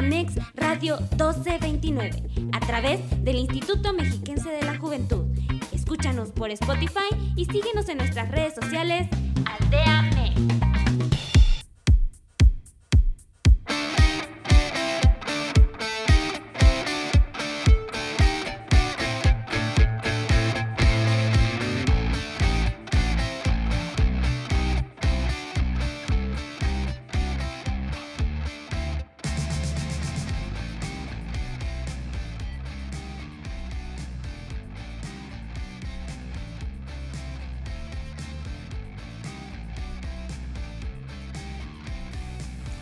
Aldeamex Radio 1229 a través del Instituto Mexiquense de la Juventud. Escúchanos por Spotify y síguenos en nuestras redes sociales Aldeamex.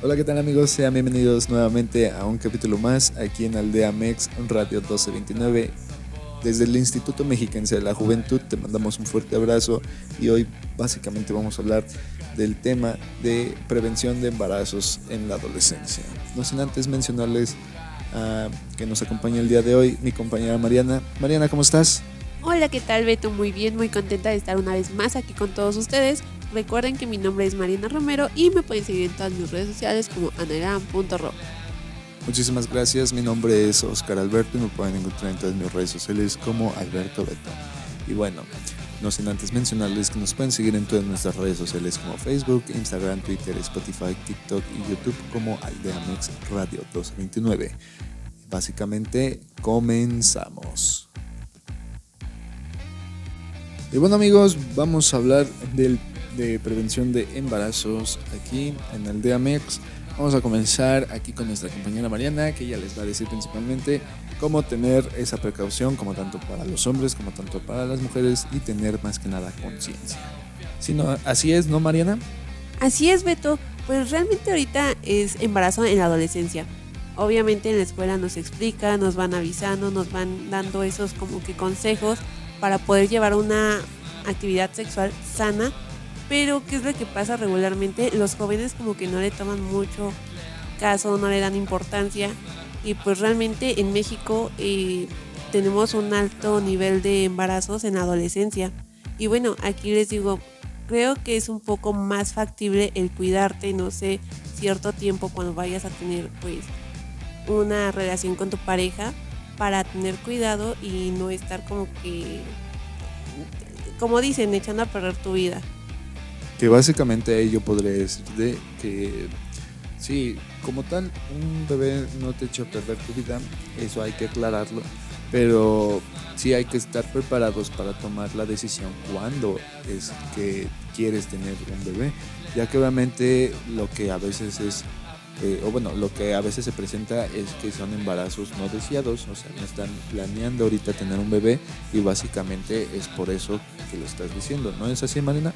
Hola, ¿qué tal amigos? Sean bienvenidos nuevamente a un capítulo más aquí en Aldea Mex Radio 1229. Desde el Instituto Mexiquense de la Juventud te mandamos un fuerte abrazo y hoy básicamente vamos a hablar del tema de prevención de embarazos en la adolescencia. No sin antes mencionarles uh, que nos acompaña el día de hoy mi compañera Mariana. Mariana, ¿cómo estás? Hola, ¿qué tal Beto? Muy bien, muy contenta de estar una vez más aquí con todos ustedes Recuerden que mi nombre es Mariana Romero y me pueden seguir en todas mis redes sociales como anagram.ro. Muchísimas gracias, mi nombre es Oscar Alberto y me pueden encontrar en todas mis redes sociales como Alberto Beto. Y bueno, no sin antes mencionarles que nos pueden seguir en todas nuestras redes sociales como Facebook, Instagram, Twitter, Spotify, TikTok y YouTube como Aldeamex Radio 229. Básicamente, comenzamos. Y bueno amigos, vamos a hablar del, de prevención de embarazos aquí en Aldea Mex. Vamos a comenzar aquí con nuestra compañera Mariana, que ella les va a decir principalmente cómo tener esa precaución, como tanto para los hombres como tanto para las mujeres, y tener más que nada conciencia. Si no, así es, ¿no, Mariana? Así es, Beto. Pues realmente ahorita es embarazo en la adolescencia. Obviamente en la escuela nos explica, nos van avisando, nos van dando esos como que consejos para poder llevar una actividad sexual sana. Pero ¿qué es lo que pasa regularmente? Los jóvenes como que no le toman mucho caso, no le dan importancia. Y pues realmente en México eh, tenemos un alto nivel de embarazos en adolescencia. Y bueno, aquí les digo, creo que es un poco más factible el cuidarte, no sé, cierto tiempo cuando vayas a tener pues una relación con tu pareja para tener cuidado y no estar como que, como dicen, echando a perder tu vida. Que básicamente yo podría decir de que sí, como tal, un bebé no te echa a perder tu vida, eso hay que aclararlo, pero sí hay que estar preparados para tomar la decisión cuando es que quieres tener un bebé, ya que obviamente lo que a veces es eh, o bueno, lo que a veces se presenta es que son embarazos no deseados, o sea, no están planeando ahorita tener un bebé y básicamente es por eso que lo estás diciendo, ¿no es así, Marina?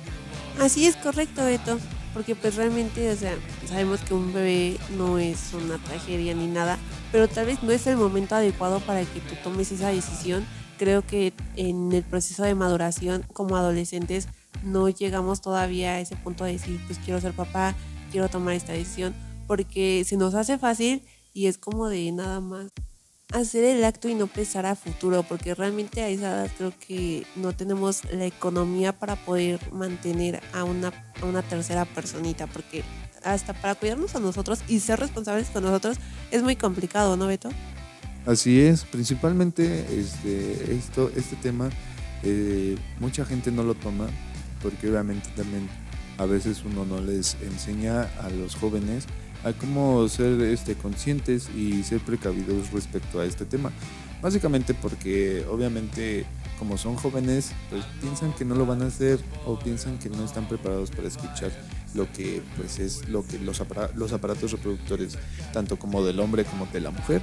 Así es correcto, Beto, porque pues realmente, o sea, sabemos que un bebé no es una tragedia ni nada, pero tal vez no es el momento adecuado para que tú tomes esa decisión. Creo que en el proceso de maduración como adolescentes no llegamos todavía a ese punto de decir, pues quiero ser papá, quiero tomar esta decisión porque se nos hace fácil y es como de nada más hacer el acto y no pensar a futuro, porque realmente a esa edad creo que no tenemos la economía para poder mantener a una, a una tercera personita, porque hasta para cuidarnos a nosotros y ser responsables con nosotros es muy complicado, ¿no, Beto? Así es, principalmente este, esto, este tema, eh, mucha gente no lo toma, porque obviamente también a veces uno no les enseña a los jóvenes a cómo ser este, conscientes y ser precavidos respecto a este tema. Básicamente porque obviamente como son jóvenes, pues piensan que no lo van a hacer o piensan que no están preparados para escuchar lo que pues es lo que los, los aparatos reproductores, tanto como del hombre como de la mujer.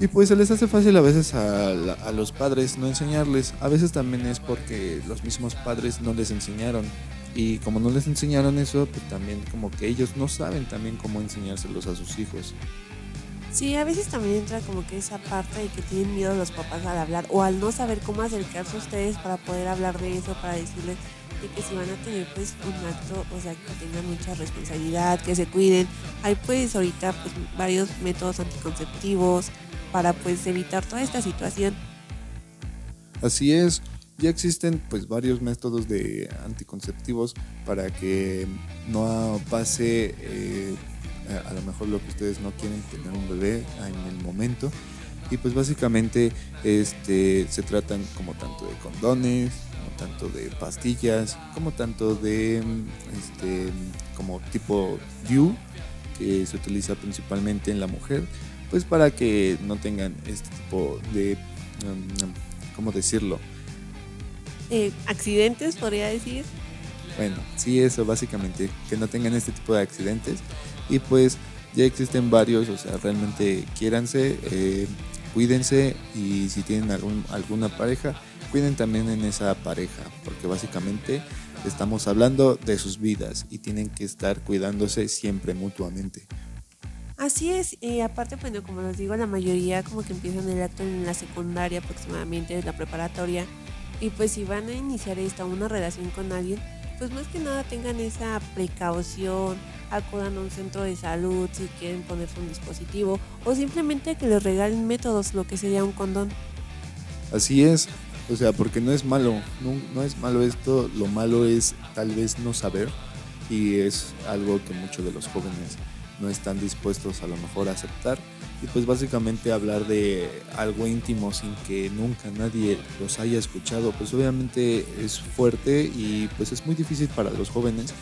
Y pues se les hace fácil a veces a, a, los padres no enseñarles. A veces también es porque los mismos padres no les enseñaron. Y como no les enseñaron eso, pues también como que ellos no saben también cómo enseñárselos a sus hijos. Sí, a veces también entra como que esa parte de que tienen miedo los papás al hablar o al no saber cómo acercarse a ustedes para poder hablar de eso, para decirles de que si van a tener pues un acto, o sea, que tengan mucha responsabilidad, que se cuiden. Hay pues ahorita pues varios métodos anticonceptivos para pues evitar toda esta situación. Así es, ya existen pues varios métodos de anticonceptivos para que no pase eh, a lo mejor lo que ustedes no quieren tener un bebé en el momento. Y pues básicamente este, se tratan como tanto de condones, como tanto de pastillas, como tanto de este, como tipo DIU, que se utiliza principalmente en la mujer, pues para que no tengan este tipo de, um, ¿cómo decirlo? Eh, accidentes, podría decir. Bueno, sí, eso básicamente, que no tengan este tipo de accidentes. Y pues ya existen varios, o sea, realmente quiéranse, eh, cuídense y si tienen algún, alguna pareja, cuiden también en esa pareja, porque básicamente estamos hablando de sus vidas y tienen que estar cuidándose siempre mutuamente. Así es, y aparte, bueno, como les digo, la mayoría como que empiezan el acto en la secundaria aproximadamente, en la preparatoria, y pues si van a iniciar esta una relación con alguien, pues más que nada tengan esa precaución, acudan a un centro de salud si quieren ponerse un dispositivo o simplemente que les regalen métodos, lo que sería un condón. Así es, o sea, porque no es malo, no, no es malo esto, lo malo es tal vez no saber y es algo que muchos de los jóvenes no están dispuestos a lo mejor a aceptar y pues básicamente hablar de algo íntimo sin que nunca nadie los haya escuchado pues obviamente es fuerte y pues es muy difícil para los jóvenes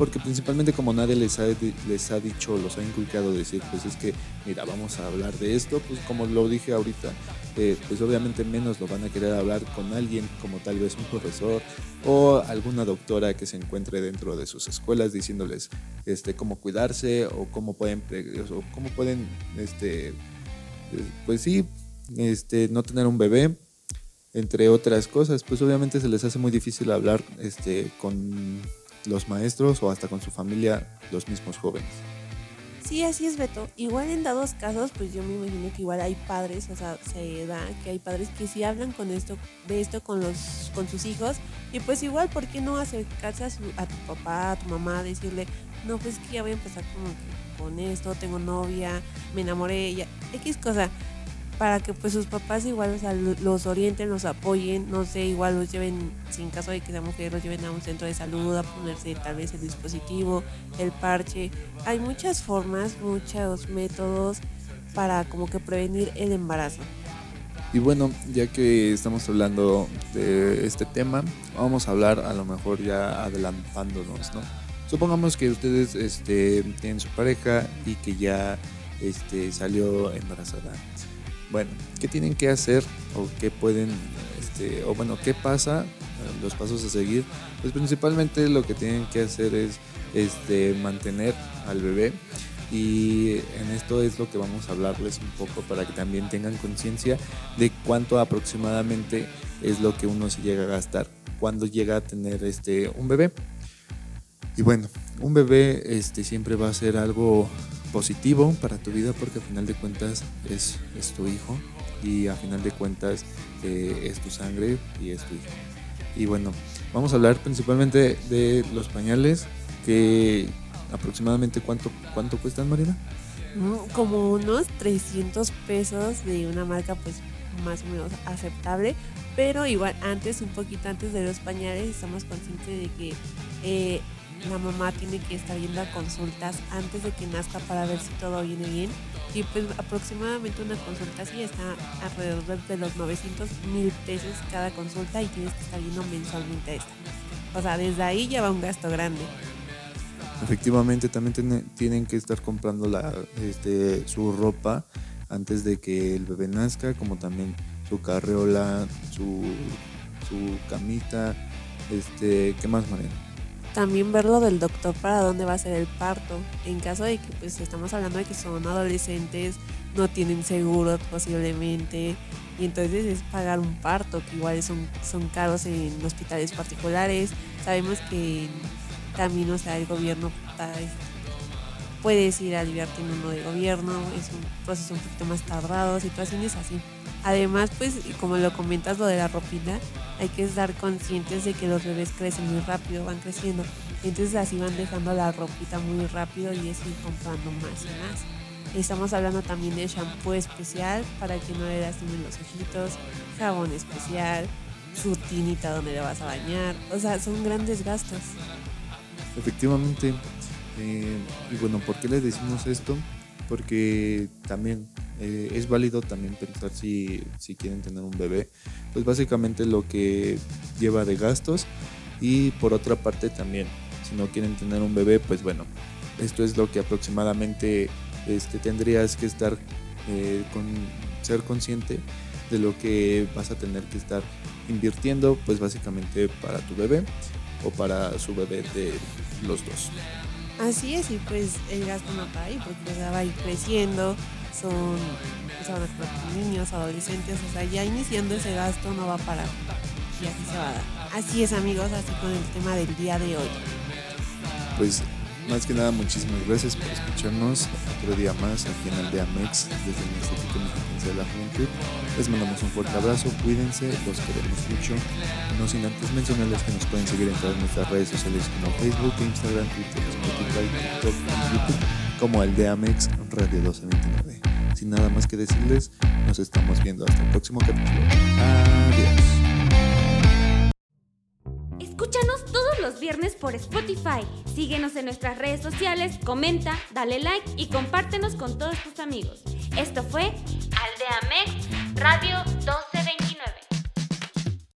porque principalmente como nadie les ha, les ha dicho, los ha inculcado decir, pues es que, mira, vamos a hablar de esto, pues como lo dije ahorita, eh, pues obviamente menos lo van a querer hablar con alguien como tal vez un profesor o alguna doctora que se encuentre dentro de sus escuelas diciéndoles este, cómo cuidarse o cómo pueden, o cómo pueden este, eh, pues sí, este, no tener un bebé, entre otras cosas, pues obviamente se les hace muy difícil hablar este, con los maestros o hasta con su familia los mismos jóvenes. Sí, así es, Beto. Igual en dados casos, pues yo me imagino que igual hay padres, o sea, se da que hay padres que sí hablan con esto, de esto con los, con sus hijos, y pues igual, ¿por qué no acercarse a, su, a tu papá, a tu mamá, decirle, no, pues que ya voy a empezar con esto, tengo novia, me enamoré, ya, X cosa para que pues sus papás igual los orienten, los apoyen, no sé, igual los lleven, sin caso de que sea mujer, los lleven a un centro de salud a ponerse tal vez el dispositivo, el parche. Hay muchas formas, muchos métodos para como que prevenir el embarazo. Y bueno, ya que estamos hablando de este tema, vamos a hablar a lo mejor ya adelantándonos, ¿no? Supongamos que ustedes este, tienen su pareja y que ya este, salió embarazada bueno, ¿qué tienen que hacer o qué pueden, este, o bueno, qué pasa, los pasos a seguir? Pues principalmente lo que tienen que hacer es este, mantener al bebé y en esto es lo que vamos a hablarles un poco para que también tengan conciencia de cuánto aproximadamente es lo que uno se llega a gastar cuando llega a tener este un bebé. Y bueno, un bebé este siempre va a ser algo positivo para tu vida porque al final de cuentas es, es tu hijo y a final de cuentas eh, es tu sangre y es tu hijo. Y bueno, vamos a hablar principalmente de los pañales que aproximadamente cuánto, cuánto cuestan, Marina. Mm, como unos 300 pesos de una marca pues más o menos aceptable, pero igual antes, un poquito antes de los pañales, estamos conscientes de que eh, la mamá tiene que estar yendo a consultas antes de que nazca para ver si todo viene bien. Y pues aproximadamente una consulta así está alrededor de los 900 mil pesos cada consulta y tienes que estar yendo mensualmente a esta. O sea, desde ahí ya va un gasto grande. Efectivamente, también tienen que estar comprando la, este, su ropa antes de que el bebé nazca, como también su carreola, su, su camita, este, ¿qué más, Mariana? También ver lo del doctor para dónde va a ser el parto. En caso de que pues estamos hablando de que son adolescentes, no tienen seguro posiblemente, y entonces es pagar un parto, que igual son, son caros en hospitales particulares. Sabemos que también, o sea, el gobierno puedes ir a aliviarte en uno de gobierno, es un proceso un poquito más tardado, situaciones así. Además, pues, como lo comentas, lo de la ropita, hay que estar conscientes de que los bebés crecen muy rápido, van creciendo. Entonces así van dejando la ropita muy rápido y es ir comprando más y más. Estamos hablando también de shampoo especial para que no le lastimen los ojitos, jabón especial, su tinita donde le vas a bañar. O sea, son grandes gastos. Efectivamente. Eh, y bueno, ¿por qué les decimos esto? Porque también eh, es válido también pensar si, si quieren tener un bebé. Pues básicamente lo que lleva de gastos y por otra parte también si no quieren tener un bebé, pues bueno, esto es lo que aproximadamente este, tendrías que estar eh, con ser consciente de lo que vas a tener que estar invirtiendo, pues básicamente para tu bebé o para su bebé de los dos. Así es, y pues el gasto no para ahí, porque va a ir creciendo, son, niños, adolescentes, o sea, ya iniciando ese gasto no va a parar. Y así se va a dar. Así es amigos, así con el tema del día de hoy. Pues más que nada, muchísimas gracias por escucharnos otro día más aquí en Aldeamex desde el Instituto Mexicano de la Juventud. Les mandamos un fuerte abrazo, cuídense, los queremos mucho. No sin antes mencionarles que nos pueden seguir en todas nuestras redes sociales como Facebook, Instagram, Twitter, Spotify, TikTok y YouTube como Aldeamex Radio 1229. Sin nada más que decirles, nos estamos viendo hasta el próximo capítulo. Adiós. Escúchanos todos los viernes por Spotify. Síguenos en nuestras redes sociales, comenta, dale like y compártenos con todos tus amigos. Esto fue Aldea Mex Radio 2